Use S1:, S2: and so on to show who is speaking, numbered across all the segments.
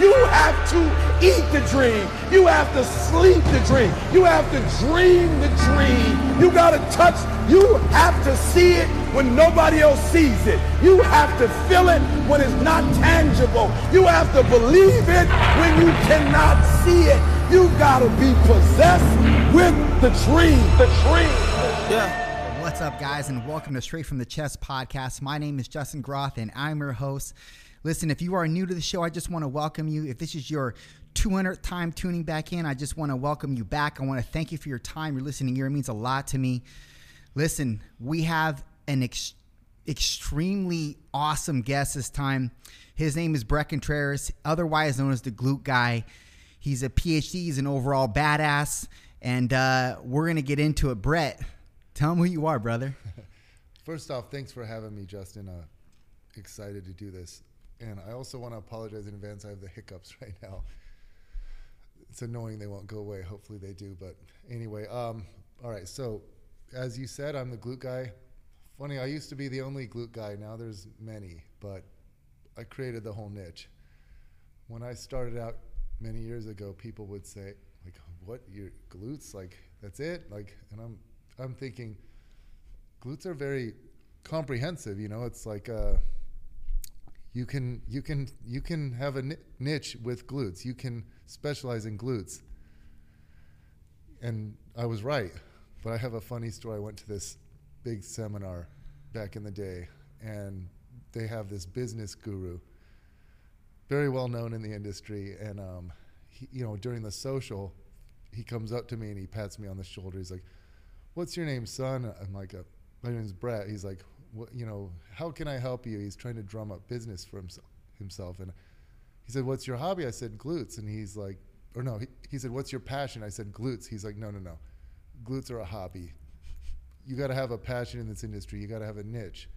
S1: You have to eat the dream. You have to sleep the dream. You have to dream the dream. You got to touch. You have to see it when nobody else sees it. You have to feel it when it's not tangible. You have to believe it when you cannot see it. You got to be possessed with the dream. The dream.
S2: Yeah. What's up, guys, and welcome to Straight from the Chest podcast. My name is Justin Groth, and I'm your host. Listen, if you are new to the show, I just want to welcome you. If this is your 200th time tuning back in, I just want to welcome you back. I want to thank you for your time, your listening ear. It means a lot to me. Listen, we have an ex- extremely awesome guest this time. His name is Bret Contreras, otherwise known as the Glute Guy. He's a PhD, he's an overall badass, and uh, we're going to get into it. Bret, tell him who you are, brother.
S3: First off, thanks for having me, Justin. Uh, excited to do this. And I also want to apologize in advance. I have the hiccups right now. It's annoying they won't go away. Hopefully they do. But anyway, um, all right. So, as you said, I'm the glute guy. Funny, I used to be the only glute guy. Now there's many, but I created the whole niche. When I started out many years ago, people would say, like, what, your glutes? Like, that's it? Like, and I'm, I'm thinking, glutes are very comprehensive. You know, it's like, uh, you can you can you can have a niche with glutes. You can specialize in glutes. And I was right, but I have a funny story. I went to this big seminar back in the day, and they have this business guru, very well known in the industry, and um, he, you know during the social, he comes up to me and he pats me on the shoulder. He's like, "What's your name, son?" I'm like, uh, "My name's Bret." He's like, what, you know, how can I help you? He's trying to drum up business for himself. Himself, and he said, "What's your hobby?" I said, "Glutes." And he's like, or no, he, he said, "What's your passion?" I said, "Glutes." He's like, "No, no, no, glutes are a hobby. You got to have a passion in this industry. You got to have a niche."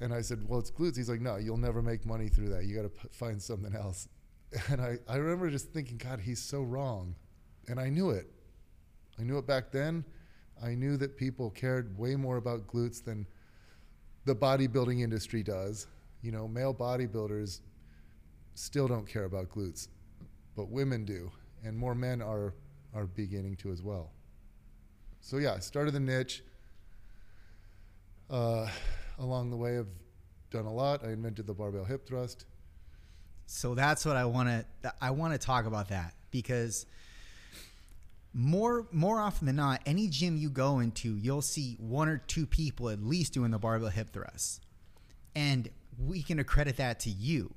S3: And I said, "Well, it's glutes." He's like, "No, you'll never make money through that. You got to find something else." And I, I remember just thinking, God, he's so wrong. And I knew it. I knew it back then. I knew that people cared way more about glutes than the bodybuilding industry does. You know, male bodybuilders still don't care about glutes, but women do, and more men are are beginning to as well. So yeah, I started the niche. Uh, along the way, I've done a lot. I invented the barbell hip thrust.
S2: So that's what I want to I want to talk about that because more more often than not, any gym you go into, you'll see one or two people at least doing the barbell hip thrust, and we can accredit that to you.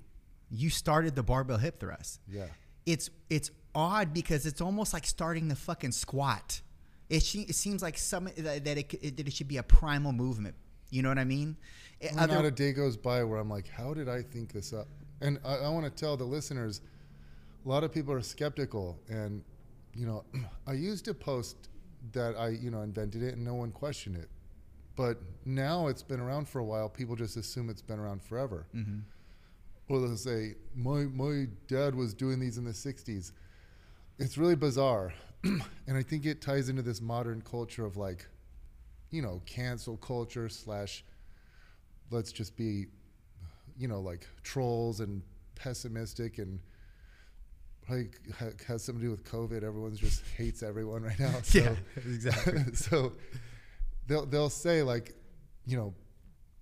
S2: You started the barbell hip thrust.
S3: Yeah,
S2: it's it's odd because it's almost like starting the fucking squat. It, it seems like some that it, that it should be a primal movement. You know what I mean?
S3: Well, Other, not a day goes by where I'm like, how did I think this up? And I, I want to tell the listeners, a lot of people are skeptical, and you know, I used to post that I, you know, invented it and no one questioned it. But now it's been around for a while. People just assume it's been around forever. Mm-hmm. Or they'll say, my, my dad was doing these in the 60s. It's really bizarre. and I think it ties into this modern culture of like, you know, cancel culture slash let's just be, you know, like trolls and pessimistic and probably has something to do with COVID. Everyone's just hates everyone right now.
S2: So, yeah, exactly.
S3: so they'll they'll say like, you know,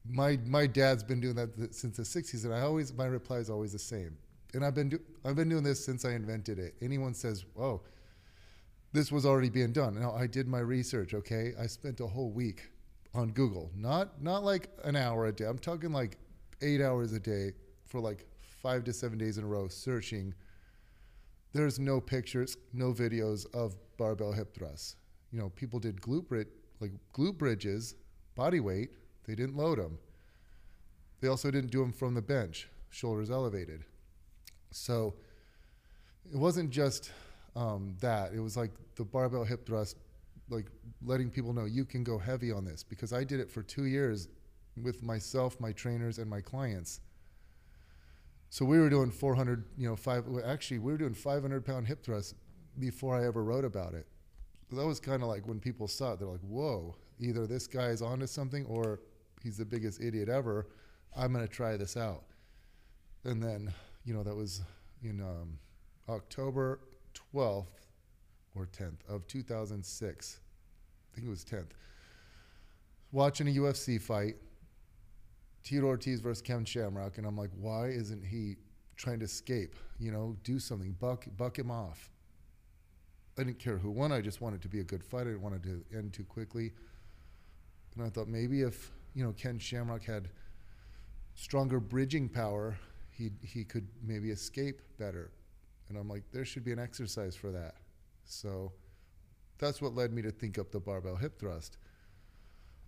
S3: my my dad's been doing that since the '60s, and I always my reply is always the same. And I've been do, I've been doing this since I invented it. Anyone says, "Oh, this was already being done," now I did my research. Okay, I spent a whole week on Google, not not like an hour a day. I'm talking like eight hours a day for like five to seven days in a row searching there's no pictures, no videos of barbell hip thrusts. You know, people did glute like glute bridges, body weight. They didn't load them. They also didn't do them from the bench, shoulders elevated. So it wasn't just um, that. It was like the barbell hip thrust, like letting people know you can go heavy on this because I did it for two years with myself, my trainers, and my clients so we were doing 400, you know, five. Actually, we were doing 500 pound hip thrusts before I ever wrote about it. So that was kind of like when people saw it, they're like, "Whoa! Either this guy is onto something, or he's the biggest idiot ever. I'm to try this out." And then, you know, that was in um, October 12th or 10th of 2006. I think it was 10th. Watching a UFC fight, Tito Ortiz versus Ken Shamrock, and I'm like, why isn't he trying to escape? You know, do something, buck buck him off. I didn't care who won. I just wanted to be a good fight. I didn't want it to end too quickly. And I thought maybe if you know Ken Shamrock had stronger bridging power, he he could maybe escape better. And I'm like, there should be an exercise for that. So that's what led me to think up the barbell hip thrust.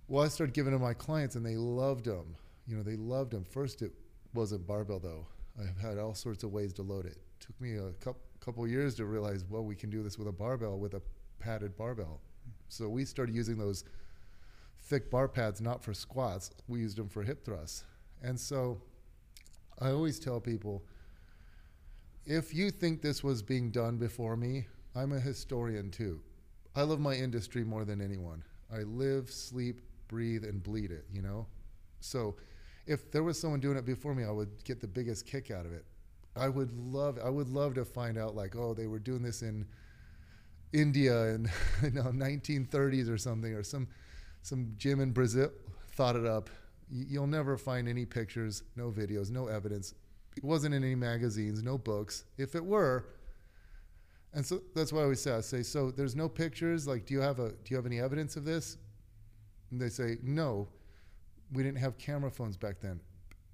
S3: Well, I started giving them my clients, and they loved them. You know, they loved them. First, it wasn't barbell though. I've had all sorts of ways to load it. Took me a couple couple years to realize, well, we can do this with a barbell, with a padded barbell. So we started using those thick bar pads not for squats. We used them for hip thrusts. And so I always tell people if you think this was being done before me, I'm a historian too. I love my industry more than anyone. I live, sleep, breathe, and bleed it, you know? So if there was someone doing it before me, I would get the biggest kick out of it. I would love I would love to find out like, oh, they were doing this in India in you know 1930s or something, or some some gym in Brazil thought it up. You'll never find any pictures, no videos, no evidence. It wasn't in any magazines, no books. If it were, and so that's why I always say, I say, so there's no pictures. Like, do you have a do you have any evidence of this? And they say, no, we didn't have camera phones back then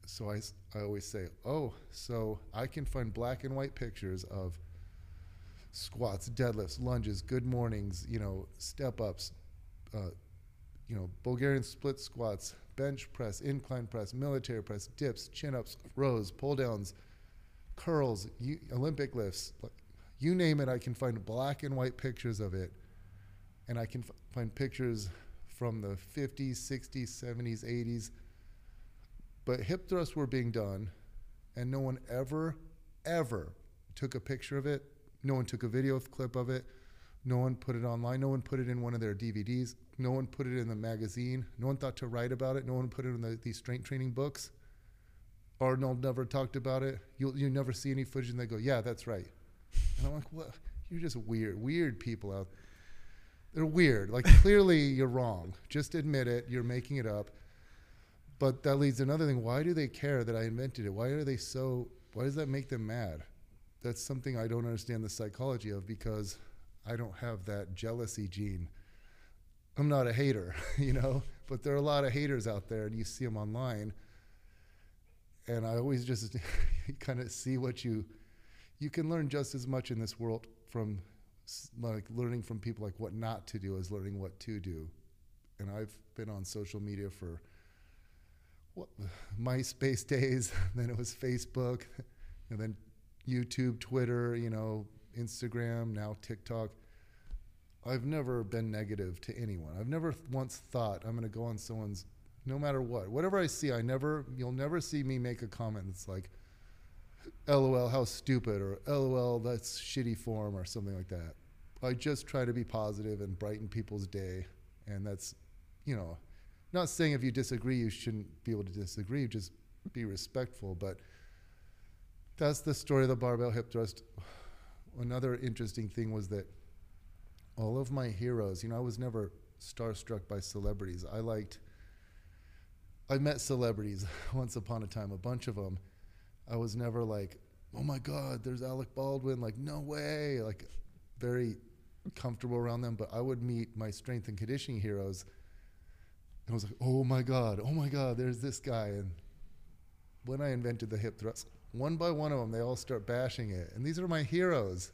S3: so I, I always say, oh, so I can find black and white pictures of squats, deadlifts, lunges, good mornings, you know, step ups, uh, you know, Bulgarian split squats, bench press, incline press, military press, dips, chin ups, rows, pull downs, curls, Olympic lifts, you name it, I can find black and white pictures of it. And I can f- find pictures from the 50s, 60s, 70s, 80s but hip thrusts were being done, and no one ever, ever took a picture of it. No one took a video clip of it. No one put it online. No one put it in one of their DVDs. No one put it in the magazine. No one thought to write about it. No one put it in the, these strength training books. Arnold never talked about it. You'll you never see any footage, and they go, "Yeah, that's right." And I'm like, "What? You're just weird, weird people out. They're weird. Like clearly you're wrong. Just admit it. You're making it up." But that leads to another thing. Why do they care that I invented it? Why are they so? Why does that make them mad? That's something I don't understand the psychology of because I don't have that jealousy gene. I'm not a hater, you know, but there are a lot of haters out there, and you see them online. And I always just kind of see what you you can learn just as much in this world from like learning from people like what not to do is learning what to do. And I've been on social media for what, MySpace days, then it was Facebook, and then YouTube, Twitter, you know, Instagram, now TikTok. I've never been negative to anyone. I've never once thought I'm going to go on someone's, no matter what, whatever I see, I never, you'll never see me make a comment that's like, LOL, how stupid, or LOL, that's shitty form, or something like that. I just try to be positive and brighten people's day, and that's, you know, not saying if you disagree, you shouldn't be able to disagree. Just be respectful. But that's the story of the barbell hip thrust. Another interesting thing was that all of my heroes, you know, I was never starstruck by celebrities. I liked, I met celebrities once upon a time, a bunch of them. I was never like, oh my God, there's Alec Baldwin. Like, no way. Like, very comfortable around them. But I would meet my strength and conditioning heroes And I was like, oh my God, oh my God, there's this guy. And when I invented the hip thrust, one by one of them, they all start bashing it. And these are my heroes.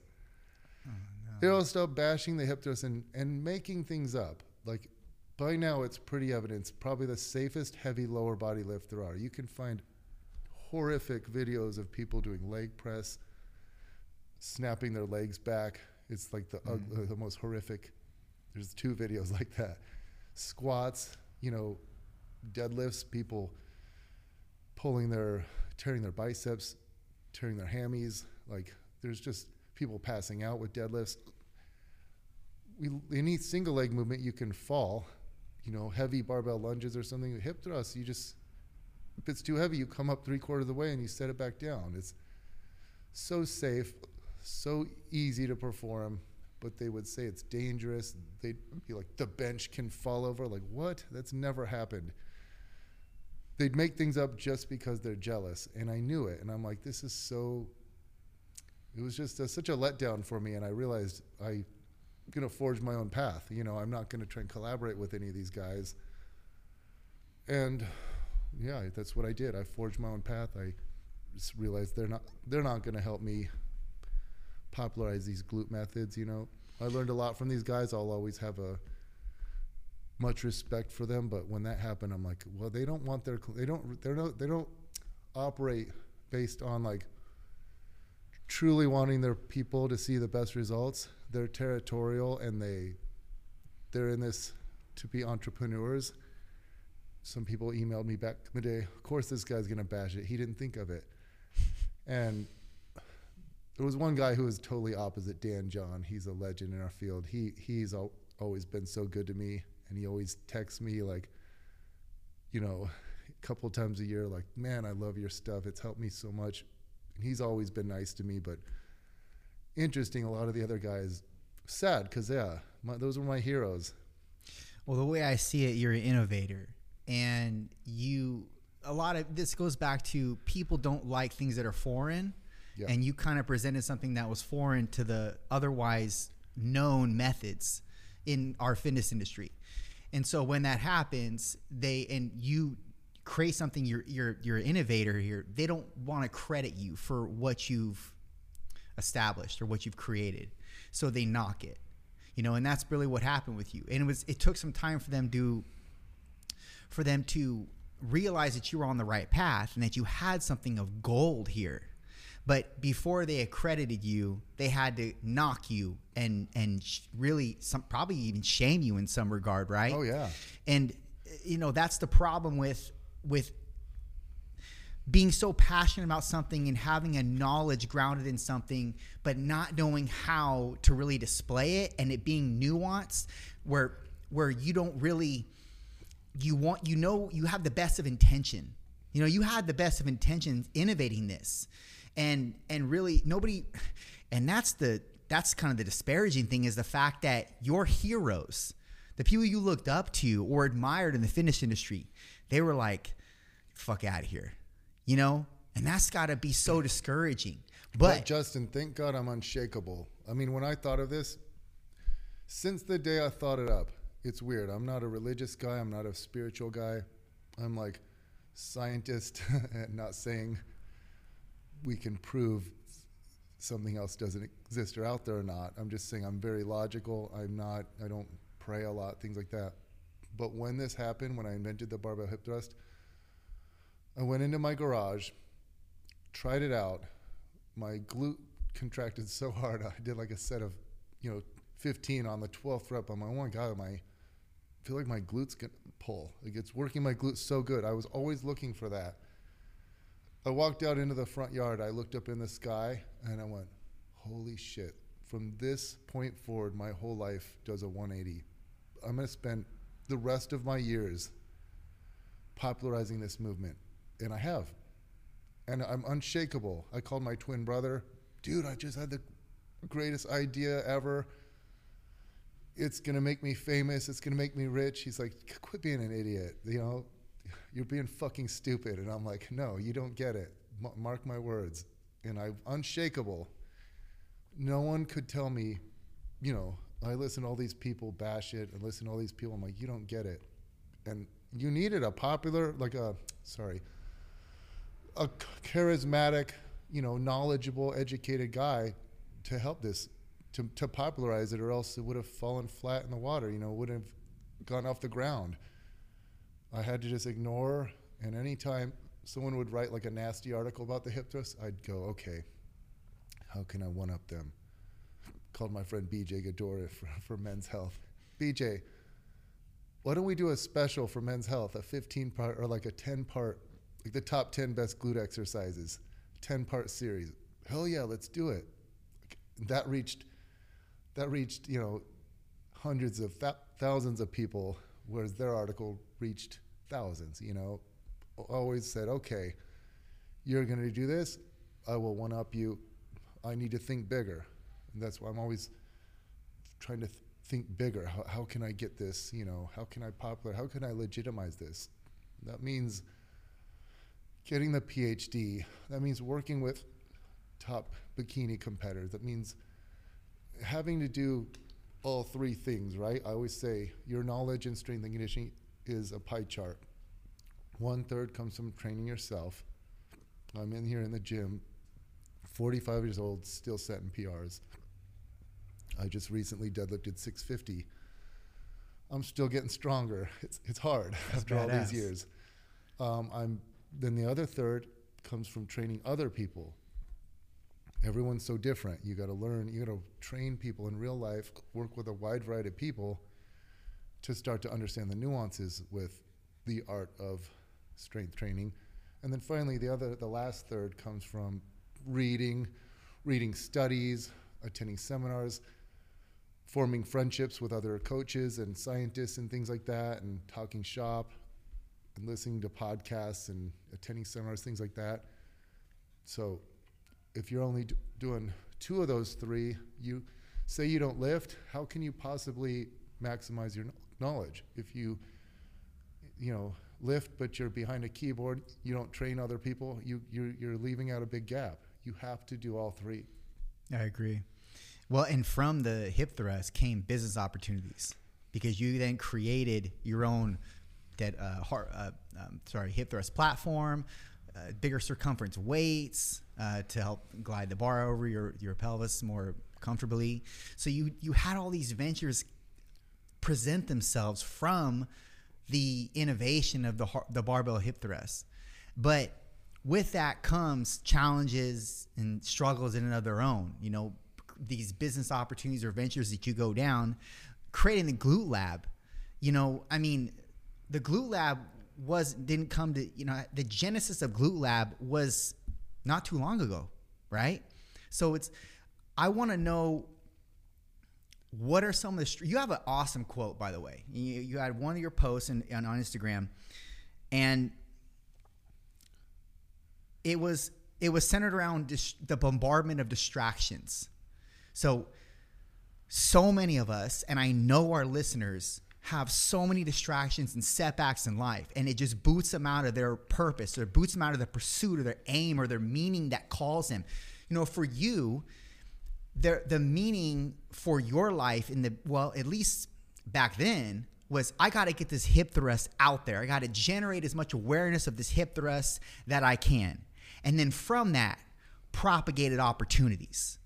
S3: Oh, no. They all start bashing the hip thrust and, and making things up. Like by now, it's pretty evident. It's probably the safest heavy lower body lift there are. You can find horrific videos of people doing leg press, snapping their legs back. It's like the, mm-hmm. uh, the most horrific. There's two videos like that. Squats, you know, deadlifts, people pulling their, tearing their biceps, tearing their hammies. Like there's just people passing out with deadlifts. We, any single leg movement, you can fall. You know, heavy barbell lunges or something. Hip thrusts, you just, if it's too heavy, you come up three quarters of the way and you set it back down. It's so safe, so easy to perform, but they would say it's dangerous. They'd be like, the bench can fall over. Like, what? That's never happened. They'd make things up just because they're jealous. And I knew it. And I'm like, this is so. It was just a, such a letdown for me. And I realized I'm going to forge my own path. You know, I'm not going to try and collaborate with any of these guys. And yeah, that's what I did. I forged my own path. I just realized they're not they're not going to help me popularize these glute methods. You know, I learned a lot from these guys. I'll always have a much respect for them. But when that happened, I'm like, well, they don't want their they don't they're no they don't operate based on like truly wanting their people to see the best results. They're territorial and they they're in this to be entrepreneurs. Some people emailed me back in the day. Of course, this guy's gonna bash it. He didn't think of it. And there was one guy who was totally opposite Dan John. He's a legend in our field. He he's al- always been so good to me, and he always texts me like, you know, a couple times a year, like, man, I love your stuff. It's helped me so much. And he's always been nice to me, but interesting. A lot of the other guys, sad because yeah, my, those were my heroes.
S2: Well, the way I see it, you're an innovator, and you. A lot of this goes back to people don't like things that are foreign,
S3: Yeah.
S2: and you kind of presented something that was foreign to the otherwise known methods in our fitness industry. And so when that happens, they and you create something you're you're you're an innovator here. They don't want to credit you for what you've established or what you've created. So they knock it. You know, and that's really what happened with you. And it was it took some time for them to for them to realize that you were on the right path and that you had something of gold here. But before they accredited you, they had to knock you and and sh- really some probably even shame you in some regard, right?
S3: Oh, yeah.
S2: And you know that's the problem with with being so passionate about something and having a knowledge grounded in something, but not knowing how to really display it and it being nuanced, where where you don't really you want you know you have the best of intention. You know, you had the best of intentions innovating this. And and really nobody and that's the that's kind of the disparaging thing is the fact that your heroes, the people you looked up to or admired in the fitness industry, they were like, fuck out of here. You know? And that's gotta be so discouraging.
S3: But
S2: But
S3: Justin, thank God I'm unshakable. I mean, when I thought of this, since the day I thought it up, it's weird. I'm not a religious guy. I'm not a spiritual guy. I'm like scientist, and not saying we can prove something else doesn't exist or out there or not. I'm just saying I'm very logical. I'm not. I don't pray a lot, things like that. But when this happened, when I invented the barbell hip thrust, I went into my garage, tried it out. My glute contracted so hard, I did like a set of, you know, 15 on the 12th rep. I'm like, oh my God, my, feel like my glutes can pull. Like it's working my glutes so good. I was always looking for that. I walked out into the front yard. I looked up in the sky and I went, holy shit. From this point forward, my whole life does a 180. I'm going to spend the rest of my years popularizing this movement. And I have. And I'm unshakable. I called my twin brother, dude, I just had the greatest idea ever. It's going to make me famous. It's going to make me rich. He's like, quit being an idiot. You know, you're being fucking stupid. And I'm like, no, you don't get it. M- mark my words. And I'm unshakable. No one could tell me, you know, I listen to all these people bash it and listen to all these people. I'm like, you don't get it. And you needed a popular, like a, sorry, a charismatic, you know, knowledgeable, educated guy to help this, to, to popularize it, or else it would have fallen flat in the water, you know, wouldn't have gone off the ground. I had to just ignore, and anytime someone would write like a nasty article about the hip thrust, I'd go, okay, how can I one up them? Called my friend BJ Gaddour for, for Men's Health. BJ, why don't we do a special for Men's Health, a 15 part or like a 10 part, like the top 10 best glute exercises, 10 part series? Hell yeah, let's do it. That reached, that reached, you know, hundreds of th- thousands of people, whereas their article reached thousands. You know, always said, okay, you're going to do this, I will one up you. I need to think bigger. And that's why I'm always trying to th- think bigger. How, how can I get this? You know, how can I popular? How can I legitimize this? That means getting the PhD. That means working with top bikini competitors. That means having to do all three things, right? I always say your knowledge and strength and conditioning is a pie chart. One third comes from training yourself. I'm in here in the gym, 45 years old, still setting PRs. I just recently deadlifted 650. I'm still getting stronger. It's, it's hard
S2: That's
S3: after all these years. Um, I'm then the other third comes from training other people. Everyone's so different. You got to learn. You got to train people in real life. Work with a wide variety of people to start to understand the nuances with the art of strength training. And then finally, the other, the last third comes from reading, reading studies, attending seminars, forming friendships with other coaches and scientists and things like that, and talking shop, and listening to podcasts and attending seminars, things like that. So, if you're only doing two of those three, you say you don't lift, how can you possibly maximize your knowledge? If you, you know, lift but you're behind a keyboard, you don't train other people, you you're, you're leaving out a big gap. You have to do all three.
S2: I agree. Well, and from the hip thrust came business opportunities because you then created your own that uh, heart, uh, um, sorry hip thrust platform, uh, bigger circumference weights uh, to help glide the bar over your your pelvis more comfortably. So you you had all these ventures present themselves from the innovation of the the barbell hip thrust, but with that comes challenges and struggles in and of their own. You know, these business opportunities or ventures that you go down, creating the glute lab. You know, I mean, the glute lab was didn't come to you know the genesis of glute lab was not too long ago, right? So it's I want to know what are some of the you have an awesome quote by the way you, you had one of your posts in, on, on instagram and it was it was centered around dis- the bombardment of distractions so so many of us and i know our listeners have so many distractions and setbacks in life and it just boots them out of their purpose or boots them out of their pursuit or their aim or their meaning that calls them you know for you the the meaning for your life in the well at least back then was I got to get this hip thrust out there. I got to generate as much awareness of this hip thrust that I can. And then from that, propagated opportunities.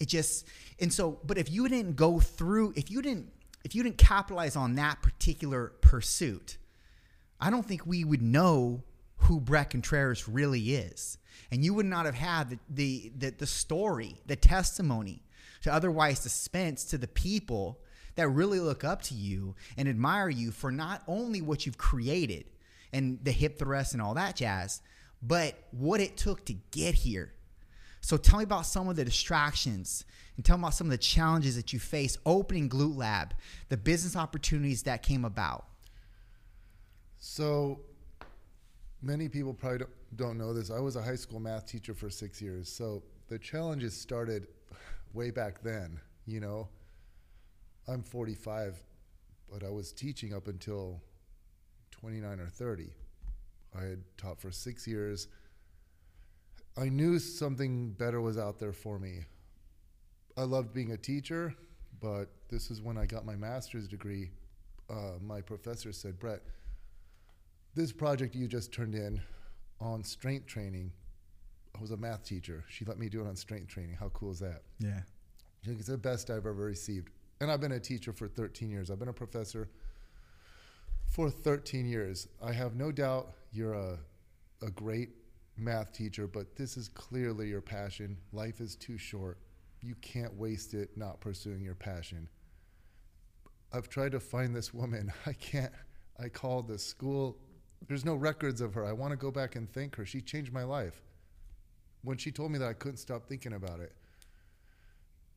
S2: It just and so but if you didn't go through if you didn't if you didn't capitalize on that particular pursuit, I don't think we would know who Bret Contreras really is. And you would not have had the, the, the, the story, the testimony to otherwise dispense to the people that really look up to you and admire you for not only what you've created and the hip thrust and all that jazz, but what it took to get here. So tell me about some of the distractions and tell me about some of the challenges that you face opening Glute Lab, the business opportunities that came about.
S3: So many people probably don't, know this. I was a high school math teacher for six years. So the challenges started way back then. You know, I'm 45, but I was teaching up until 29 or 30. I had taught for six years. I knew something better was out there for me. I loved being a teacher, but this is when I got my master's degree. Uh, my professor said, Bret, this project you just turned in on strength training, I was a math teacher. She let me do it on strength training. How cool is that?
S2: Yeah.
S3: It's the best I've ever received. And I've been a teacher for 13 years. I've been a professor for 13 years. I have no doubt you're a, a great math teacher, but this is clearly your passion. Life is too short. You can't waste it not pursuing your passion. I've tried to find this woman. I can't. I called the school. There's no records of her. I want to go back and thank her. She changed my life. When she told me that, I couldn't stop thinking about it.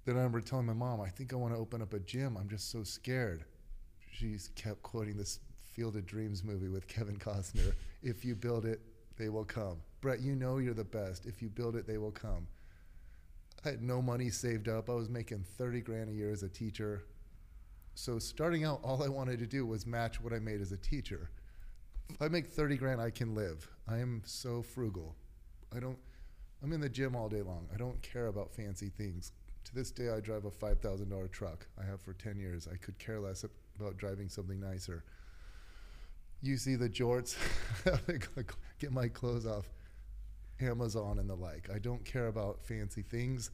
S3: Then I remember telling my mom, I think I want to open up a gym. I'm just so scared. She kept quoting this Field of Dreams movie with Kevin Costner. If you build it, they will come. Bret, you know you're the best. If you build it, they will come. I had no money saved up. I was making 30 grand a year as a teacher. So starting out, all I wanted to do was match what I made as a teacher. If I make 30 grand, I can live. I am so frugal. I don't, I'm in the gym all day long. I don't care about fancy things. To this day, I drive a $5,000 truck. I have for 10 years. I could care less about driving something nicer. You see the jorts, get my clothes off Amazon and the like. I don't care about fancy things.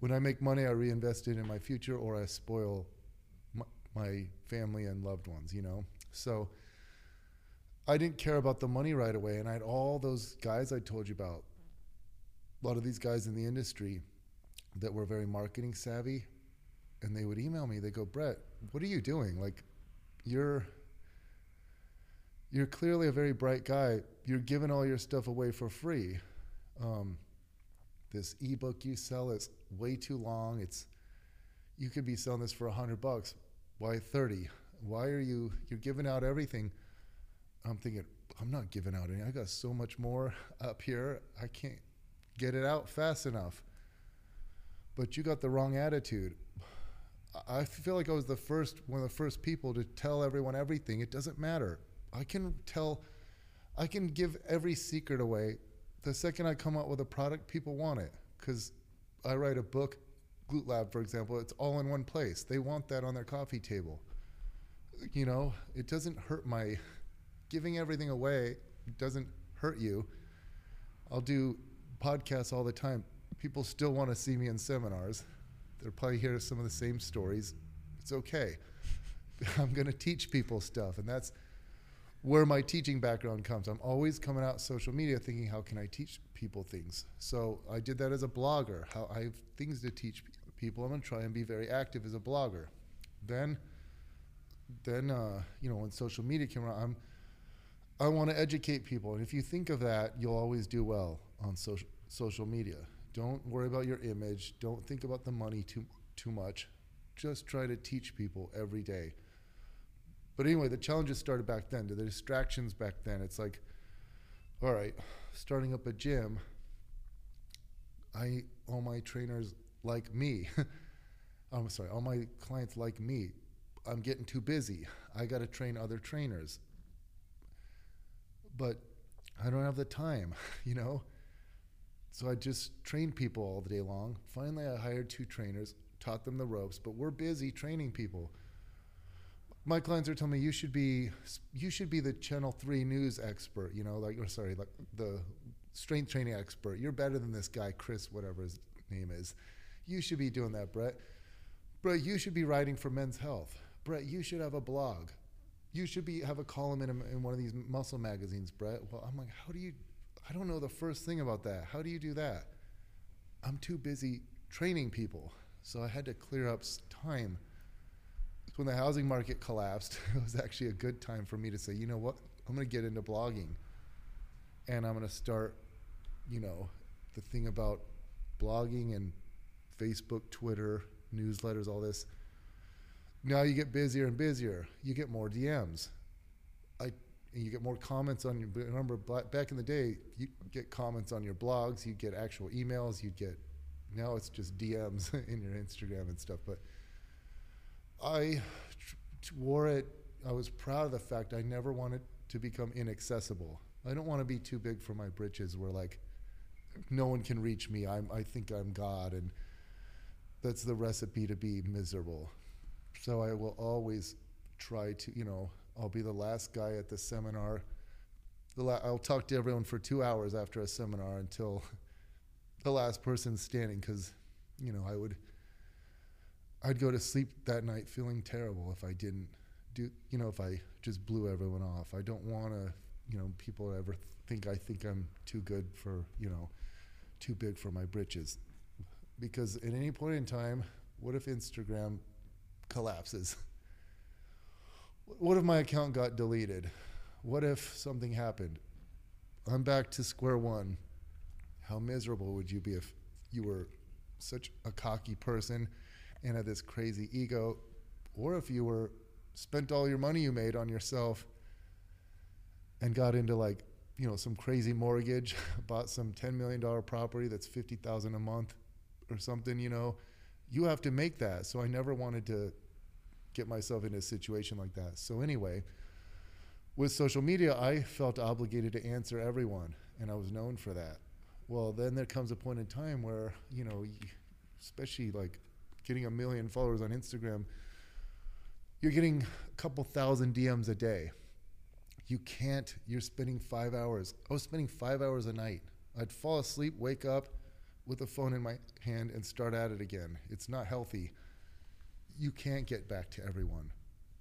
S3: When I make money, I reinvest it in my future or I spoil my, my family and loved ones, you know? So I didn't care about the money right away. And I had all those guys I told you about, a lot of these guys in the industry that were very marketing savvy. And they would email me, they go, Bret, what are you doing? Like, you're you're clearly a very bright guy. You're giving all your stuff away for free. Um, this ebook you sell is way too long. It's you could be selling this for a hundred bucks. Why thirty? Why are you you're giving out everything? I'm thinking I'm not giving out any. I got so much more up here. I can't get it out fast enough. But you got the wrong attitude. I feel like I was the first one of the first people to tell everyone everything. It doesn't matter. I can tell, I can give every secret away. The second I come out with a product, people want it. Because I write a book, Glute Lab, for example, it's all in one place. They want that on their coffee table. You know, it doesn't hurt my, giving everything away doesn't hurt you. I'll do podcasts all the time. People still want to see me in seminars. They'll probably hear some of the same stories. It's okay. I'm going to teach people stuff, and that's where my teaching background comes. I'm always coming out social media thinking, how can I teach people things? So I did that as a blogger. How I have things to teach people. I'm gonna try and be very active as a blogger. Then, then uh, you know when social media came around, I'm I want to educate people, and if you think of that, you'll always do well on social social media. Don't worry about your image. Don't think about the money too too much. Just try to teach people every day. But anyway, the challenges started back then. The distractions back then. It's like, all right, starting up a gym. I all my trainers like me. I'm sorry, all my clients like me. I'm getting too busy. I got to train other trainers. But I don't have the time, you know? So I just trained people all the day long. Finally, I hired two trainers, taught them the ropes, but we're busy training people my clients are telling me you should be you should be the channel 3 news expert you know like or sorry like the strength training expert. You're better than this guy chris whatever his name is. You should be doing that bret. Bret you should be writing for men's health. Bret you should have a blog. You should be have a column in, a, in one of these muscle magazines bret. Well i'm like how do you i don't know the first thing about that. How do you do that? I'm too busy training people so i had to clear up time when the housing market collapsed, it was actually a good time for me to say, you know what, I'm going to get into blogging, and I'm going to start, you know, the thing about blogging and Facebook, Twitter, newsletters, all this. Now you get busier and busier. You get more DMs. I you get more comments on your. Remember back in the day, you get comments on your blogs. You get actual emails. You get now it's just DMs in your Instagram and stuff. But I wore it. I was proud of the fact I never wanted to become inaccessible. I don't want to be too big for my britches where like no one can reach me. I'm, I think I'm God, and that's the recipe to be miserable. So I will always try to, you know, I'll be the last guy at the seminar. The la- I'll talk to everyone for two hours after a seminar until the last person standing, because, you know, I would I'd go to sleep that night feeling terrible if I didn't do, you know, if I just blew everyone off. I don't want to, you know, people ever think I think I'm too good for, you know, too big for my britches. Because at any point in time, what if Instagram collapses? What if my account got deleted? What if something happened? I'm back to square one. How miserable would you be if you were such a cocky person and had this crazy ego, or if you were spent all your money you made on yourself and got into like you know some crazy mortgage, bought some ten million dollar property that's fifty thousand a month, or something, you know, you have to make that. So I never wanted to get myself in a situation like that. So anyway, with social media, I felt obligated to answer everyone, and I was known for that. Well, then there comes a point in time where, you know, especially like getting a million followers on Instagram, you're getting a couple thousand DMs a day. You can't, you're spending five hours. I was spending five hours a night. I'd fall asleep, wake up with a phone in my hand, and start at it again. It's not healthy. You can't get back to everyone.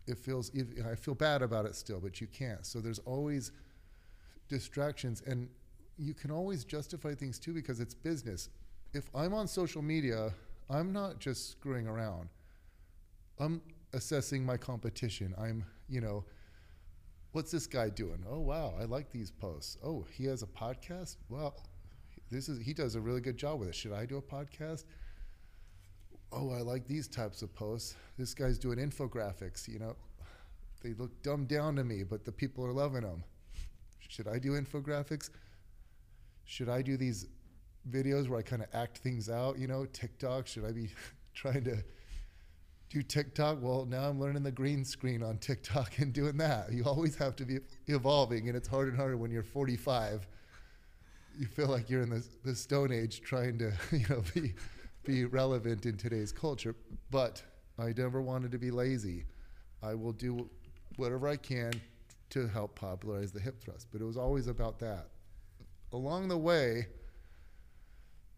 S3: It feels, I feel bad about it still, but you can't. So there's always distractions, and you can always justify things too because it's business. If I'm on social media, I'm not just screwing around. I'm assessing my competition. I'm, you know, what's this guy doing? Oh wow, I like these posts. Oh, he has a podcast. Well, this is he does a really good job with it. Should I do a podcast? Oh, I like these types of posts. This guy's doing infographics. You know, they look dumbed down to me, but the people are loving them. Should I do infographics? Should I do these videos where I kind of act things out? You know, TikTok. Should I be trying to do TikTok. Well, now I'm learning the green screen on TikTok and doing that. You always have to be evolving, and it's harder and harder when you're 45. You feel like you're in the, the Stone Age trying to, you know, be be relevant in today's culture. But I never wanted to be lazy. I will do whatever I can to help popularize the hip thrust. But it was always about that. Along the way,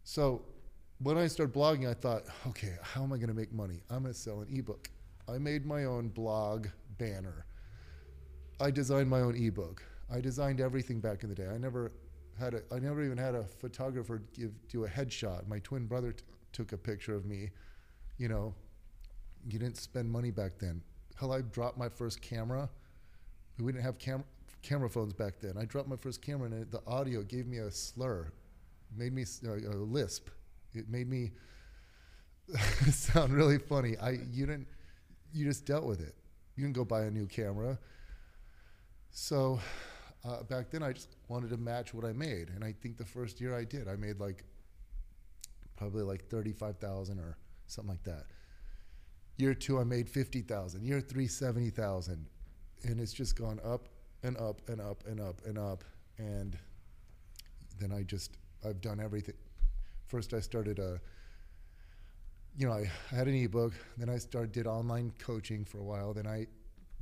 S3: so when I started blogging, I thought, okay, how am I going to make money? I'm going to sell an ebook. I made my own blog banner. I designed my own ebook. I designed everything back in the day. I never had a, I never even had a photographer give do a headshot. My twin brother t- took a picture of me. You know, you didn't spend money back then. Hell, I dropped my first camera. We didn't have cam- camera phones back then. I dropped my first camera, and the audio gave me a slur, made me uh, a lisp it made me sound really funny. I you didn't you just dealt with it. You didn't go buy a new camera. So uh, back then, I just wanted to match what I made, and I think the first year I did, I made like probably like thirty-five thousand or something like that. Year two, I made fifty thousand. Year three, seventy thousand, and it's just gone up and up and up and up and up. And then I just I've done everything first I started a, you know, I had an ebook. Then I started did online coaching for a while. Then I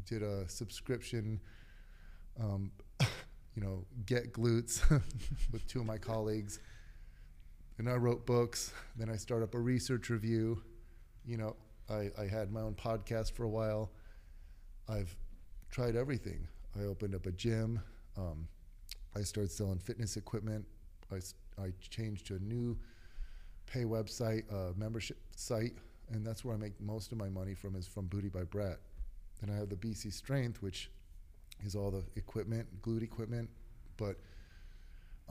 S3: did a subscription, um, you know, get glutes with two of my colleagues. And I wrote books. Then I started up a research review. You know, I, I had my own podcast for a while. I've tried everything. I opened up a gym. Um, I started selling fitness equipment. I, I changed to a new pay website, uh, membership site, and that's where I make most of my money from is from Booty by Bret. Then I have the BC Strength, which is all the equipment, glute equipment, but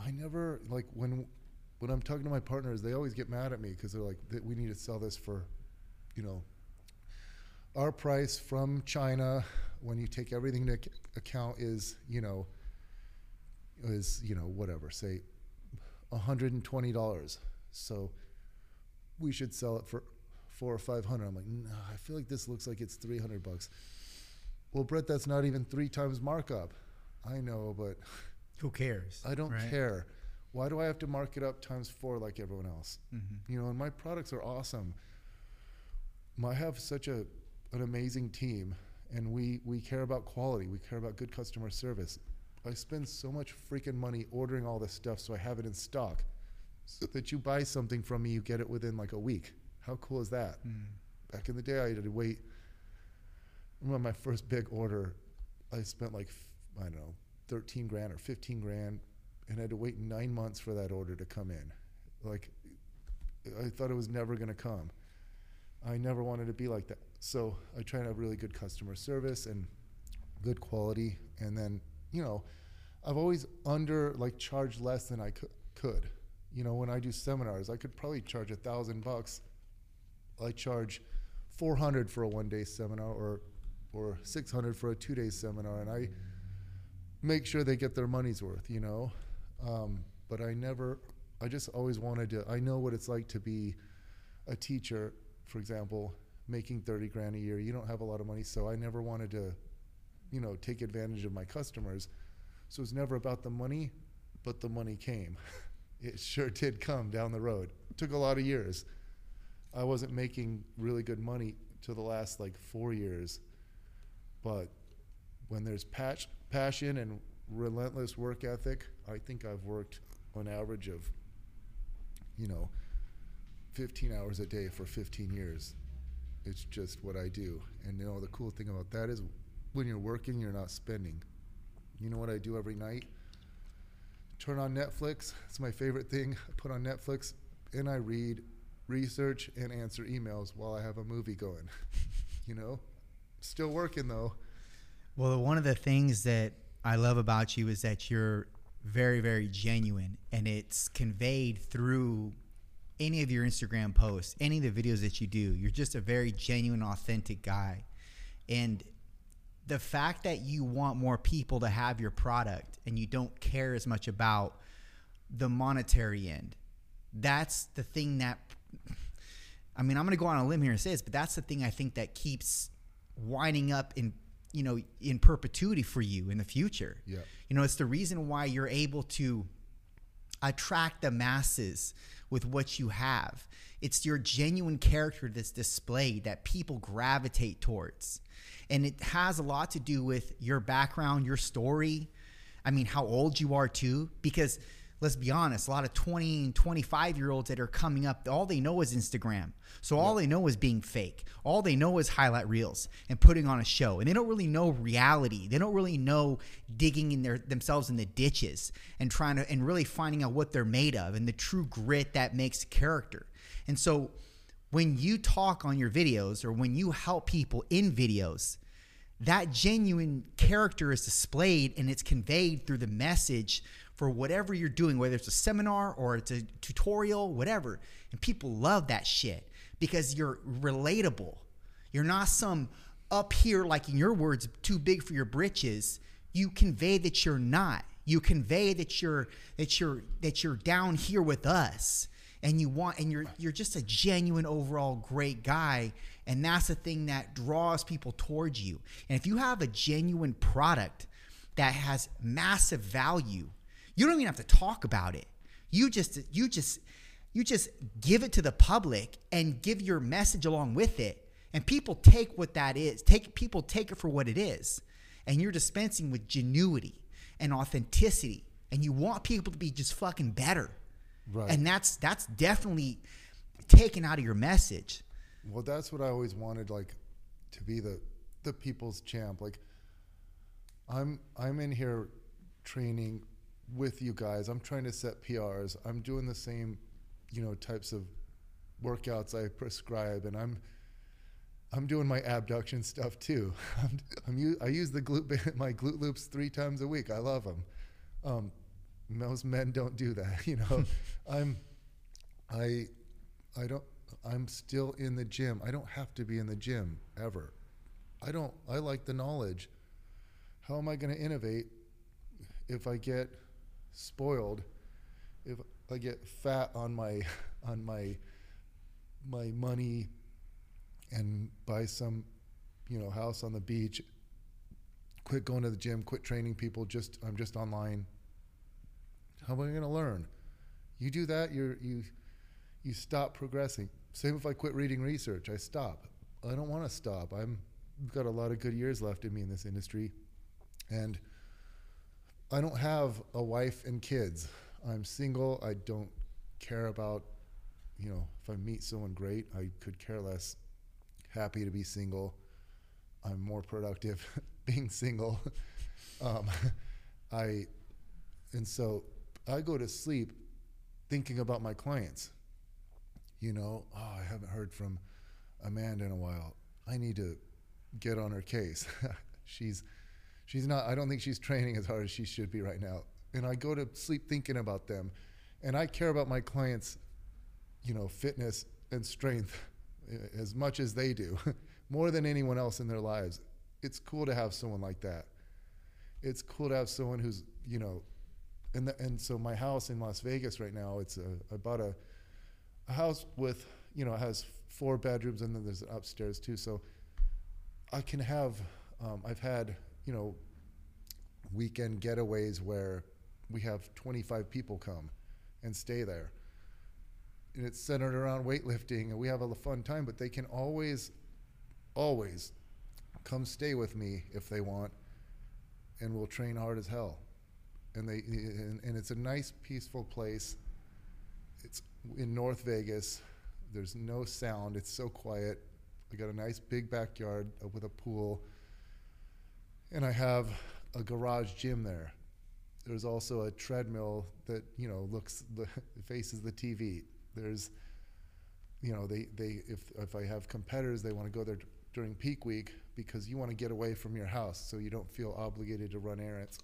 S3: I never like when when I'm talking to my partners, they always get mad at me because they're like, "We need to sell this for, you know, our price from China when you take everything into account is you know is you know whatever say $120 so we should sell it for four or five hundred. I'm like, no, I feel like this looks like it's three hundred bucks. Well, Bret, that's not even three times markup. I know, but
S2: who cares?
S3: I don't right? care. Why do I have to mark it up times four like everyone else? Mm-hmm. You know, and my products are awesome. I have such a an amazing team, and we we care about quality. We care about good customer service. I spend so much freaking money ordering all this stuff so I have it in stock so that you buy something from me, you get it within like a week. How cool is that? Mm. Back in the day, I had to wait. I remember my first big order, I spent like, I don't know, 13 grand or 15 grand, and I had to wait nine months for that order to come in. Like, I thought it was never going to come. I never wanted to be like that. So I try to have really good customer service and good quality. And then, you know, I've always under like charged less than I could. you know, when I do seminars, I could probably charge a thousand bucks. I charge 400 for a one day seminar or, or 600 for a two day seminar. And I make sure they get their money's worth, you know? Um, but I never, I just always wanted to, I know what it's like to be a teacher, for example, making 30 grand a year, you don't have a lot of money. So I never wanted to, you know, take advantage of my customers. So it's never about the money, but the money came. it sure did come down the road. It took a lot of years. I wasn't making really good money to the last like four years. But when there's patch, passion and relentless work ethic, I think I've worked on average of, you know, 15 hours a day for 15 years. It's just what I do. And you know, the cool thing about that is when you're working, you're not spending. You know what I do every night? Turn on Netflix. It's my favorite thing. I put on Netflix and I read, research, and answer emails while I have a movie going. you know? Still working though.
S2: Well, one of the things that I love about you is that you're very, very genuine and it's conveyed through any of your Instagram posts, any of the videos that you do. You're just a very genuine, authentic guy. And the fact that you want more people to have your product and you don't care as much about the monetary end, that's the thing that, I mean, I'm going to go on a limb here and say this, but that's the thing I think that keeps winding up in you know in perpetuity for you in the future
S3: Yeah.
S2: you know it's the reason why you're able to attract the masses with what you have. It's your genuine character that's displayed that people gravitate towards. And it has a lot to do with your background your story. I mean how old you are too because let's be honest a lot of 20 and 25 year olds that are coming up all they know is instagram. So all they know is being fake. All they know is highlight reels and putting on a show. And they don't really know reality. They don't really know digging in their themselves in the ditches and trying to and really finding out what they're made of and the true grit that makes character. And so when you talk on your videos or when you help people in videos that genuine character is displayed and it's conveyed through the message for whatever you're doing, whether it's a seminar or it's a tutorial, whatever. And people love that shit because you're relatable. You're not some up here, like in your words, too big for your britches. You convey that you're not. You convey that you're that you're that you're down here with us and you want and you're you're just a genuine overall great guy and that's the thing that draws people towards you and if you have a genuine product that has massive value you don't even have to talk about it. You just you just you just give it to the public and give your message along with it. And people take what that is take people take it for what it is. And you're dispensing with genuity and authenticity. And you want people to be just fucking better.
S3: Right.
S2: and that's that's definitely taken out of your message.
S3: Well, that's what I always wanted, like, to be the the people's champ. Like, I'm I'm in here training with you guys. I'm trying to set PRs. I'm doing the same, you know, types of workouts I prescribe, and I'm I'm doing my abduction stuff too. I'm, I'm I use the glute my glute loops three times a week. I love them. Um, most men don't do that, you know. I'm I I don't I'm still in the gym. I don't have to be in the gym ever. I don't I like the knowledge. How am I going to innovate if I get spoiled? If I get fat on my on my my money and buy some you know house on the beach quit going to the gym quit training people just i'm just online. How am i going to learn? You do that you're you you stop progressing. Same if i quit reading research i stop. I don't want to stop. I'm I've got a lot of good years left in me in this industry. And i don't have a wife and kids. I'm single. I don't care about you know if i meet someone great i could care less. Happy to be single. I'm more productive being single. Um, i and so i go to sleep thinking about my clients. You know oh i haven't heard from amanda in a while. I need to get on her case. She's she's not i don't think she's training as hard as she should be right now. And i go to sleep thinking about them. And i care about my clients you know fitness and strength as much as they do more than anyone else in their lives. It's cool to have someone like that. It's cool to have someone who's you know and the, and so my house in Las Vegas right now it's a I bought a a house with you know, has four bedrooms and then there's upstairs too. So I can have, um, I've had, you know, weekend getaways where we have 25 people come and stay there. And it's centered around weightlifting and we have a fun time, but they can always, always come stay with me if they want and we'll train hard as hell. And they, and, and it's a nice, peaceful place. It's in North Vegas. There's no sound. It's so quiet. I got a nice big backyard with a pool. And I have a garage gym there. There's also a treadmill that, you know, looks, faces the TV. There's, you know, they, they, if, if I have competitors, they want to go there during peak week because you want to get away from your house so you don't feel obligated to run errands.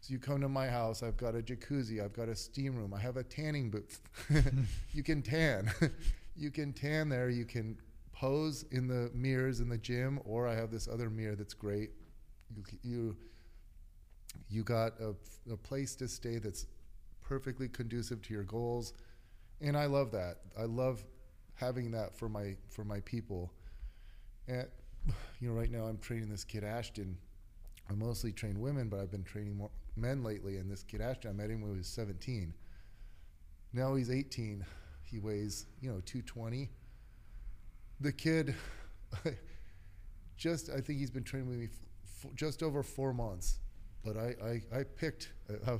S3: So you come to my house, I've got a jacuzzi, I've got a steam room, I have a tanning booth. you can tan. you can tan there, you can pose in the mirrors in the gym, or I have this other mirror that's great. You, you, you got a, a place to stay that's perfectly conducive to your goals. And I love that. I love having that for my for my people. And you know, right now I'm training this kid Ashton. I mostly train women, but I've been training more men lately. And this kid Ashton, I met him when he was 17. Now he's 18. He weighs, you know, 220. The kid, just I think he's been training with me just over four months. But I, I, I picked, uh,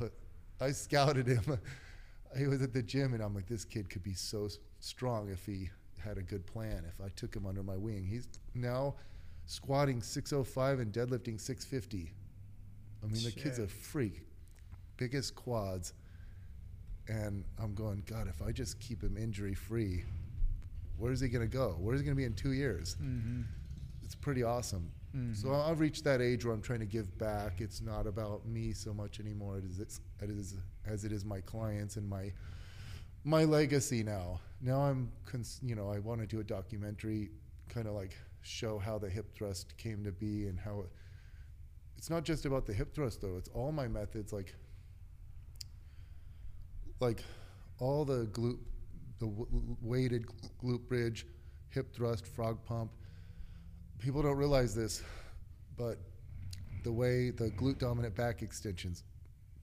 S3: I scouted him. he was at the gym, and I'm like, this kid could be so strong if he had a good plan. If I took him under my wing, he's now squatting 605 and deadlifting 650. I mean, Shit. the kid's a freak, biggest quads. And I'm going, God, if I just keep him injury free, where's he going to go? Where's he going to be in two years? Mm-hmm. It's pretty awesome. Mm-hmm. So I've reached that age where I'm trying to give back. It's not about me so much anymore as it is, as it is my clients and my my legacy now. Now I'm, cons- you know, I want to do a documentary, kind of like show how the hip thrust came to be and how it, it's not just about the hip thrust though. It's all my methods, like like all the glute, the w- weighted glute bridge, hip thrust, frog pump. People don't realize this, but the way the glute dominant back extensions,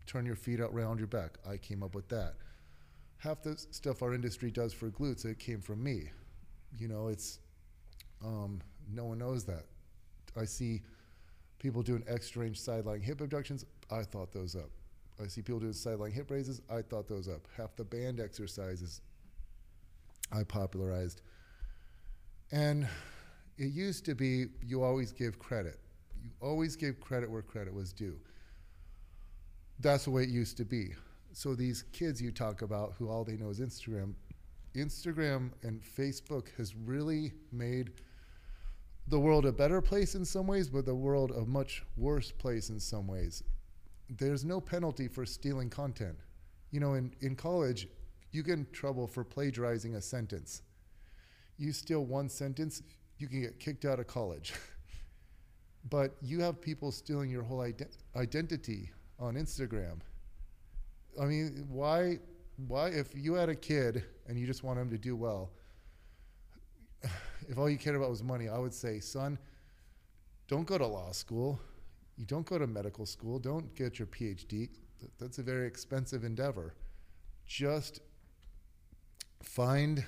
S3: turn your feet out round your back. I came up with that half the stuff our industry does for glutes, it came from me. You know, it's um, no one knows that. I see people doing extra range side lying hip abductions. I thought those up. I see people doing side lying hip raises. I thought those up. Half the band exercises I popularized. And it used to be you always give credit. You always give credit where credit was due. That's the way it used to be so these kids you talk about who all they know is Instagram, Instagram and Facebook has really made the world a better place in some ways, but the world a much worse place in some ways. There's no penalty for stealing content. You know, in, in college, you get in trouble for plagiarizing a sentence. You steal one sentence, you can get kicked out of college. but you have people stealing your whole ident- identity on Instagram I mean, why, why, if you had a kid and you just want him to do well, if all you cared about was money, I would say, son, don't go to law school. You don't go to medical school. Don't get your PhD. That's a very expensive endeavor. Just find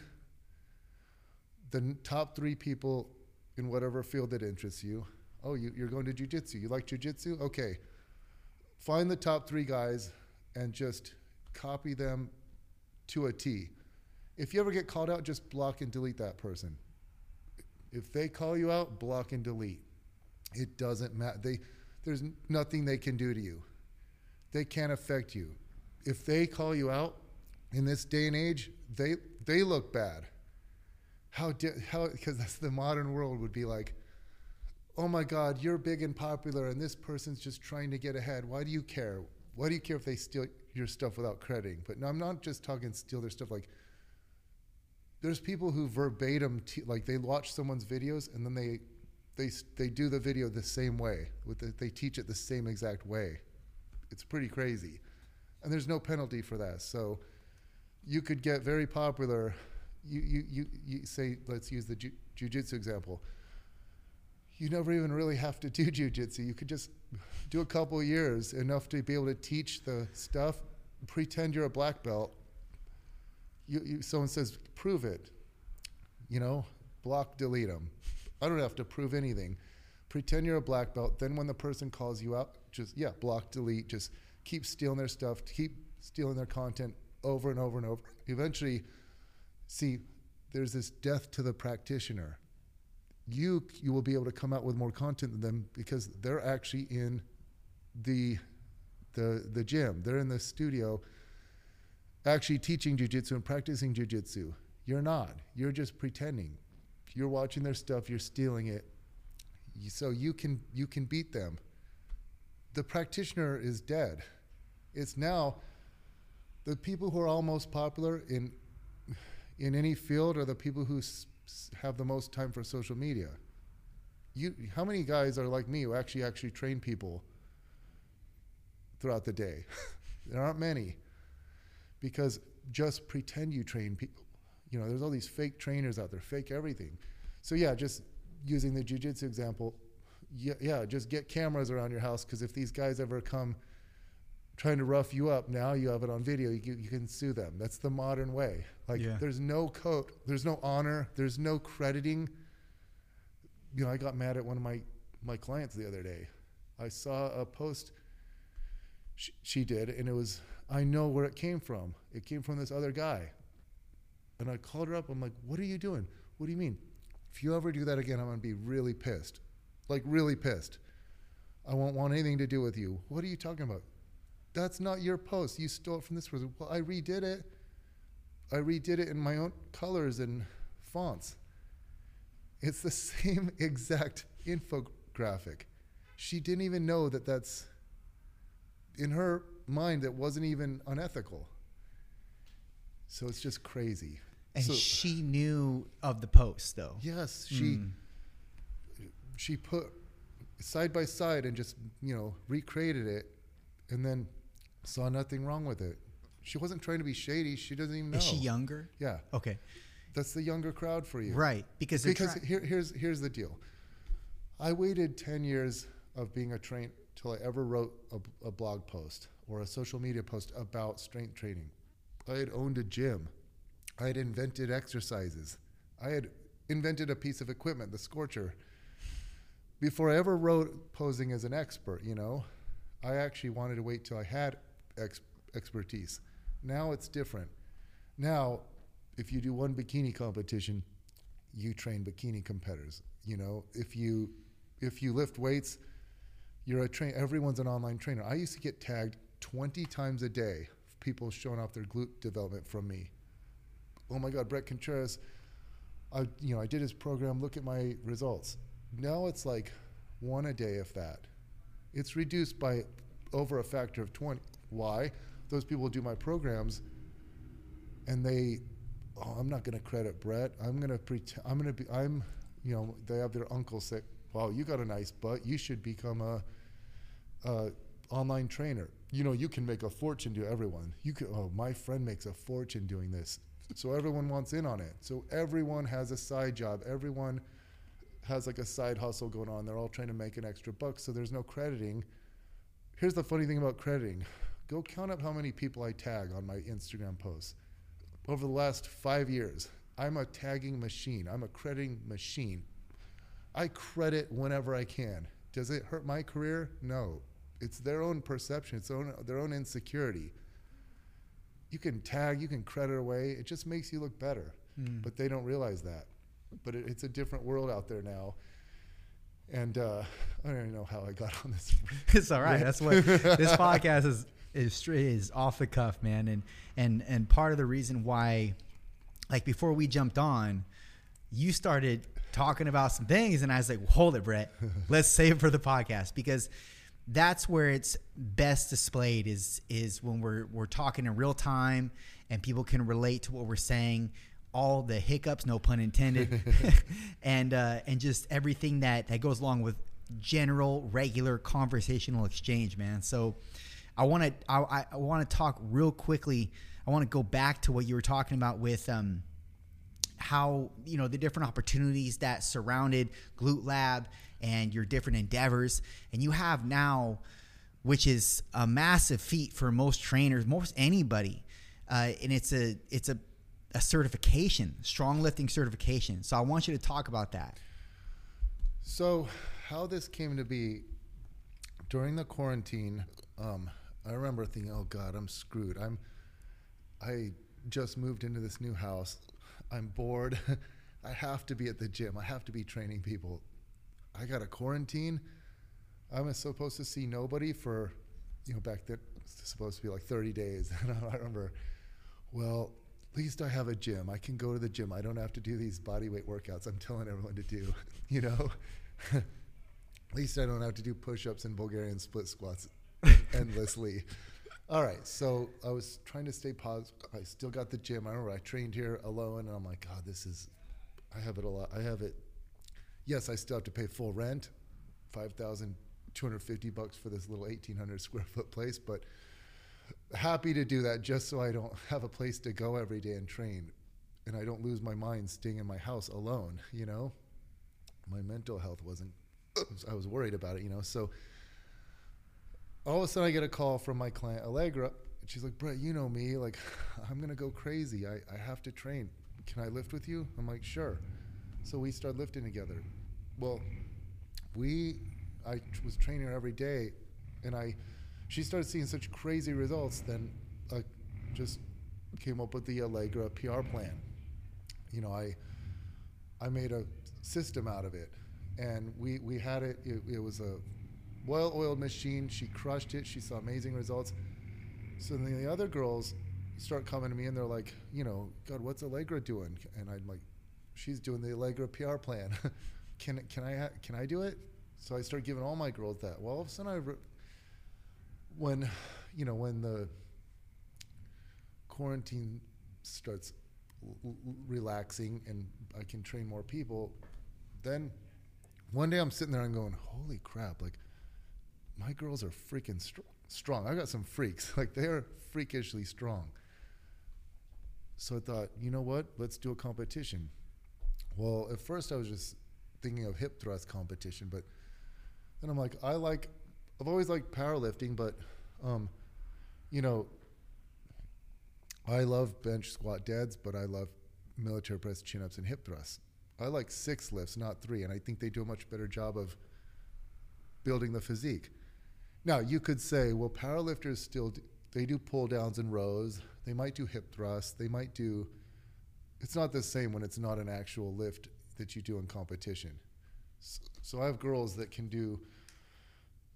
S3: the top three people in whatever field that interests you. Oh, you, are going to jujitsu. You like jujitsu? Okay. Find the top three guys and just copy them to a T. If you ever get called out, just block and delete that person. If they call you out, block and delete. It doesn't matter. They, there's nothing they can do to you. They can't affect you. If they call you out in this day and age, they they look bad. How di- how because that's the modern world would be like, oh my God, you're big and popular, and this person's just trying to get ahead. Why do you care? why do you care if they steal your stuff without crediting? But no, I'm not just talking steal their stuff. Like, there's people who verbatim, like they watch someone's videos and then they, they, they do the video the same way. With the, they teach it the same exact way. It's pretty crazy, and there's no penalty for that. So, you could get very popular you you you, you say let's use the ju- jujitsu example. You never even really have to do jujitsu. You could just do a couple years enough to be able to teach the stuff. Pretend you're a black belt. You, you someone says prove it. You know, block delete them. I don't have to prove anything. Pretend you're a black belt. Then when the person calls you out, just yeah, block delete. Just keep stealing their stuff. Keep stealing their content over and over and over. Eventually, see, there's this death to the practitioner. You you will be able to come out with more content than them because they're actually in the the the gym. They're in the studio actually teaching jujitsu and practicing jujitsu. You're not. You're just pretending. You're watching their stuff, you're stealing it. So you can you can beat them. The practitioner is dead. It's now the people who are all most popular in in any field are the people who s- have the most time for social media. You, how many guys are like me who actually actually train people throughout the day? there aren't many, because just pretend you train people. You know, there's all these fake trainers out there, fake everything. So yeah, just using the jujitsu example, yeah, yeah, just get cameras around your house because if these guys ever come trying to rough you up, now you have it on video. You, you can sue them. That's the modern way. Like
S2: Yeah.
S3: there's no code, there's no honor, there's no crediting. You know, I got mad at one of my my clients the other day. I saw a post she, she did, and it was I know where it came from. It came from this other guy. And I called her up. I'm like, "What are you doing? What do you mean? If you ever do that again, I'm gonna be really pissed, like really pissed. I won't want anything to do with you. What are you talking about? That's not your post. You stole it from this person. Well, I redid it. I redid it in my own colors and fonts. It's the same exact infographic. She didn't even know that that's in her mind that wasn't even unethical. So it's just crazy.
S2: And
S3: so,
S2: she knew of the post though.
S3: yes, she hmm. she put side by side and just you know recreated it, and then saw nothing wrong with it. She wasn't trying to be shady. She doesn't even know.
S2: Is she younger?
S3: Yeah,
S2: Okay.
S3: that's the younger crowd for you.
S2: Right. Because
S3: Because
S2: try-
S3: here, here's here's the deal. I waited ten years of being a train till I ever wrote a, a blog post or a social media post about strength training. I had owned a gym. I had invented exercises. I had invented a piece of equipment, the Skorcher. Before I ever wrote posing as an expert, you know, I actually wanted to wait till I had ex- expertise. Now it's different. Now, if you do one bikini competition, you train bikini competitors. You know, if you if you lift weights, you're a train. Everyone's an online trainer. I used to get tagged 20 times a day. People showing off their glute development from me. Oh my God, Bret Contreras. I you know I did his program. Look at my results. Now it's like one a day, if that. It's reduced by over a factor of 20. Why? Those people do my programs, and they oh, I'm not going to credit Bret. I'm going to pretend. I'm going to be. I'm, you know, they have their uncle say, "Wow, you got a nice butt. You should become a, a online trainer. You know, you can make a fortune to everyone. You could. Oh, my friend makes a fortune doing this. So everyone wants in on it. So everyone has a side job. Everyone has like a side hustle going on. They're all trying to make an extra buck. So there's no crediting. Here's the funny thing about crediting. Go count up how many people I tag on my Instagram posts over the last five years, I'm a tagging machine. I'm a crediting machine. I credit whenever I can. Does it hurt my career? No. It's their own perception. It's their own, their own insecurity. You can tag, you can credit away. It just makes you look better. But they don't realize that. But it, it's a different world out there now. And uh, I don't even know how I got on this.
S2: it's all right. That's what this podcast is is straight is off the cuff, man. And and and part of the reason why, like before we jumped on, you started talking about some things, and I was like, hold it, Bret. Let's save it for the podcast because that's where it's best displayed is is when we're we're talking in real time and people can relate to what we're saying all the hiccups no pun intended and uh and just everything that that goes along with general regular conversational exchange man so i want to i, I want to talk real quickly i want to go back to what you were talking about with um how you know the different opportunities that surrounded Glute Lab and your different endeavors, and you have now, which is a massive feat for most trainers, most anybody, uh, and it's a it's a a certification, strong lifting certification. So I want you to talk about that.
S3: So, how this came to be during the quarantine, um, I remember thinking, "Oh God, I'm screwed. I'm, I just moved into this new house. I'm bored. I have to be at the gym. I have to be training people. I got a quarantine. I'm supposed to see nobody for, you know, back then supposed to be like 30 days. And I remember, well, at least I have a gym. I can go to the gym. I don't have to do these body weight workouts I'm telling everyone to do, you know? at least I don't have to do push ups and Bulgarian split squats endlessly. All right, so I was trying to stay positive. I still got the gym. I remember I trained here alone, and I'm like, God, this is, I have it a lot. I have it. Yes, I still have to pay full rent, five thousand two hundred fifty bucks for this little eighteen hundred square foot place, but happy to do that just so I don't have a place to go every day and train, and I don't lose my mind staying in my house alone. You know, my mental health wasn't. I was worried about it. You know, so all of a sudden I get a call from my client Allegra. And she's like, Bret, you know me. Like, I'm gonna go crazy. I, I have to train. Can I lift with you? I'm like, sure. So we start lifting together. Well, we I was training her every day, and I she started seeing such crazy results. Then I just came up with the Allegra PR plan. You know, I I made a system out of it, and we we had it. It, it was a well-oiled machine. She crushed it. She saw amazing results. So then the other girls start coming to me and they're like, you know, God, what's Allegra doing? And I'm like, she's doing the Allegra PR plan. can can I can I do it? So I start giving all my girls that. Well, all of a sudden I, re- when, you know, when the quarantine starts l- relaxing and I can train more people, then one day I'm sitting there and going, holy crap, like my girls are freaking str- strong. I got some freaks. Like they are freakishly strong. So I thought, you know what? Let's do a competition. Well, at first I was just thinking of hip thrust competition, but then I'm like, I like, I've always liked powerlifting, but, um, you know, I love bench squat deads, but I love military press, chin ups, and hip thrusts. I like six lifts, not three, and I think they do a much better job of building the physique. Now, you could say, well, powerlifters still do, they do pull downs and rows. They might do hip thrusts. They might do. It's not the same when it's not an actual lift that you do in competition. So, so I have girls that can do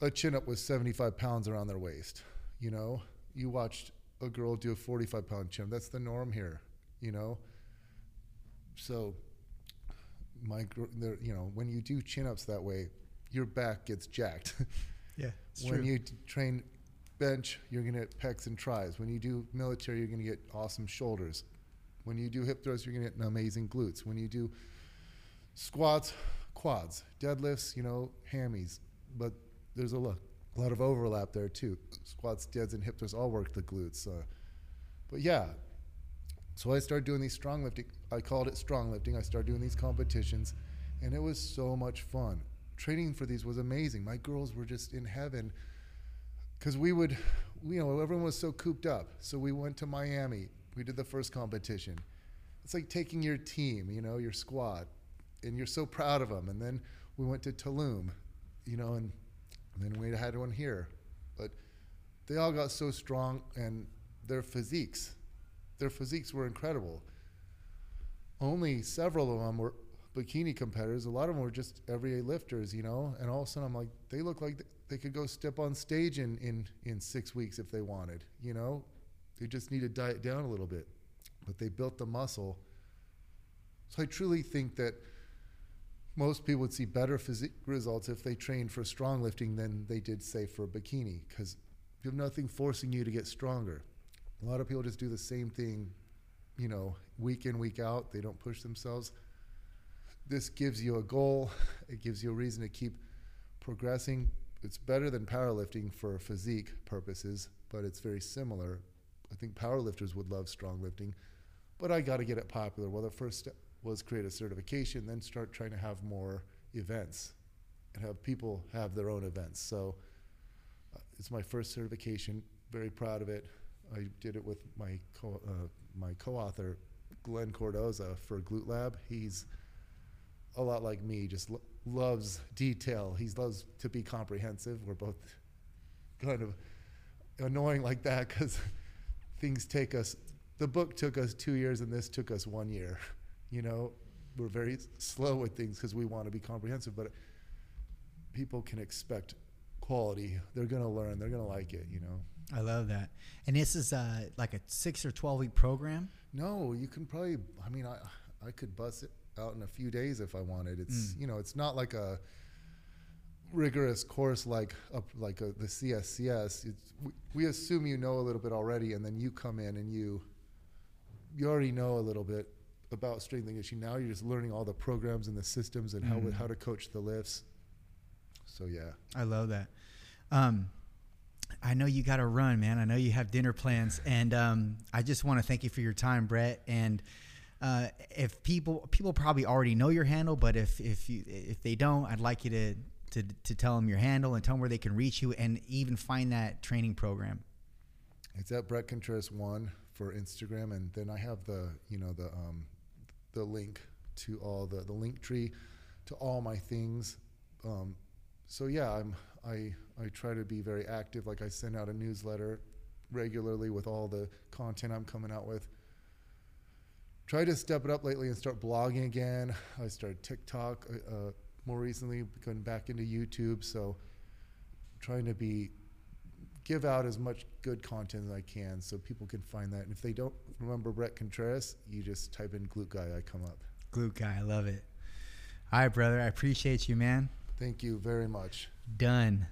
S3: a chin up with 75 pounds around their waist. You know, you watched a girl do a 45 pound chin. That's the norm here. You know. So, my, you know, when you do chin ups that way, your back gets jacked.
S2: Yeah,
S3: when you t- train bench, you're gonna get pecs and tries. When you do military, you're gonna get awesome shoulders. When you do hip thrusts, you're gonna get amazing glutes. When you do squats, quads, deadlifts, you know, hammies. But there's a lot, a lot of overlap there too. Squats, deads, and hip thrusts all work the glutes. Uh, but yeah, so I started doing these strong lifting. I called it strong lifting. I started doing these competitions, and it was so much fun training for these was amazing. My girls were just in heaven because we would, you know, everyone was so cooped up. So we went to Miami. We did the first competition. It's like taking your team, you know, your squad, and you're so proud of them. And then we went to Tulum, you know, and, and then we had one here. But they all got so strong, and their physiques, their physiques were incredible. Only several of them were bikini competitors, a lot of them were just everyday lifters, you know. And all of a sudden, I'm like, they look like they could go step on stage in in in six weeks if they wanted, you know. They just need to diet down a little bit, but they built the muscle. So I truly think that most people would see better physique results if they trained for strong lifting than they did, say, for a bikini, because you have nothing forcing you to get stronger. A lot of people just do the same thing, you know, week in, week out. They don't push themselves this gives you a goal. It gives you a reason to keep progressing. It's better than powerlifting for physique purposes, but it's very similar. I think powerlifters would love strong lifting, but I got to get it popular. Well, the first step, was create a certification, then start trying to have more events and have people have their own events. So uh, it's my first certification. Very proud of it. I did it with my co- uh, my co-author Glenn Cordoza for Glute Lab. He's a lot like me, just lo- loves detail. He loves to be comprehensive. We're both kind of annoying like that because things take us. The book took us two years, and this took us one year. You know, we're very slow with things because we want to be comprehensive, but people can expect quality. They're going to learn. They're going to like it. You know.
S2: I love that. And this is uh, like a six or twelve week program.
S3: No, you can probably. I mean, I I could bust it out in a few days if I wanted. It's you know, it's not like a rigorous course like a, like a, the CSCS. It's, we, we assume you know a little bit already, and then you come in and you you already know a little bit about strength and conditioning. Now you're just learning all the programs and the systems and how how to coach the lifts. So yeah,
S2: I love that. Um, I know you got to run, man. I know you have dinner plans, and um, I just want to thank you for your time, Bret. And uh, if people people probably already know your handle, but if if you if they don't, I'd like you to to to tell them your handle and tell them where they can reach you, and even find that training program.
S3: it's at Bret Contreras one for Instagram, and then I have the you know the um, the link to all the the link tree to all my things. Um, so yeah, I'm I I try to be very active. Like I send out a newsletter regularly with all the content I'm coming out with. Try to step it up lately and start blogging again. I started TikTok uh, uh, more recently, going back into YouTube. So trying to be give out as much good content as I can so people can find that. And if they don't remember Bret Contreras, you just type in Glute Guy, I come up.
S2: Glute guy, I love it. All right, brother. I appreciate you, man.
S3: Thank you very much.
S2: Done.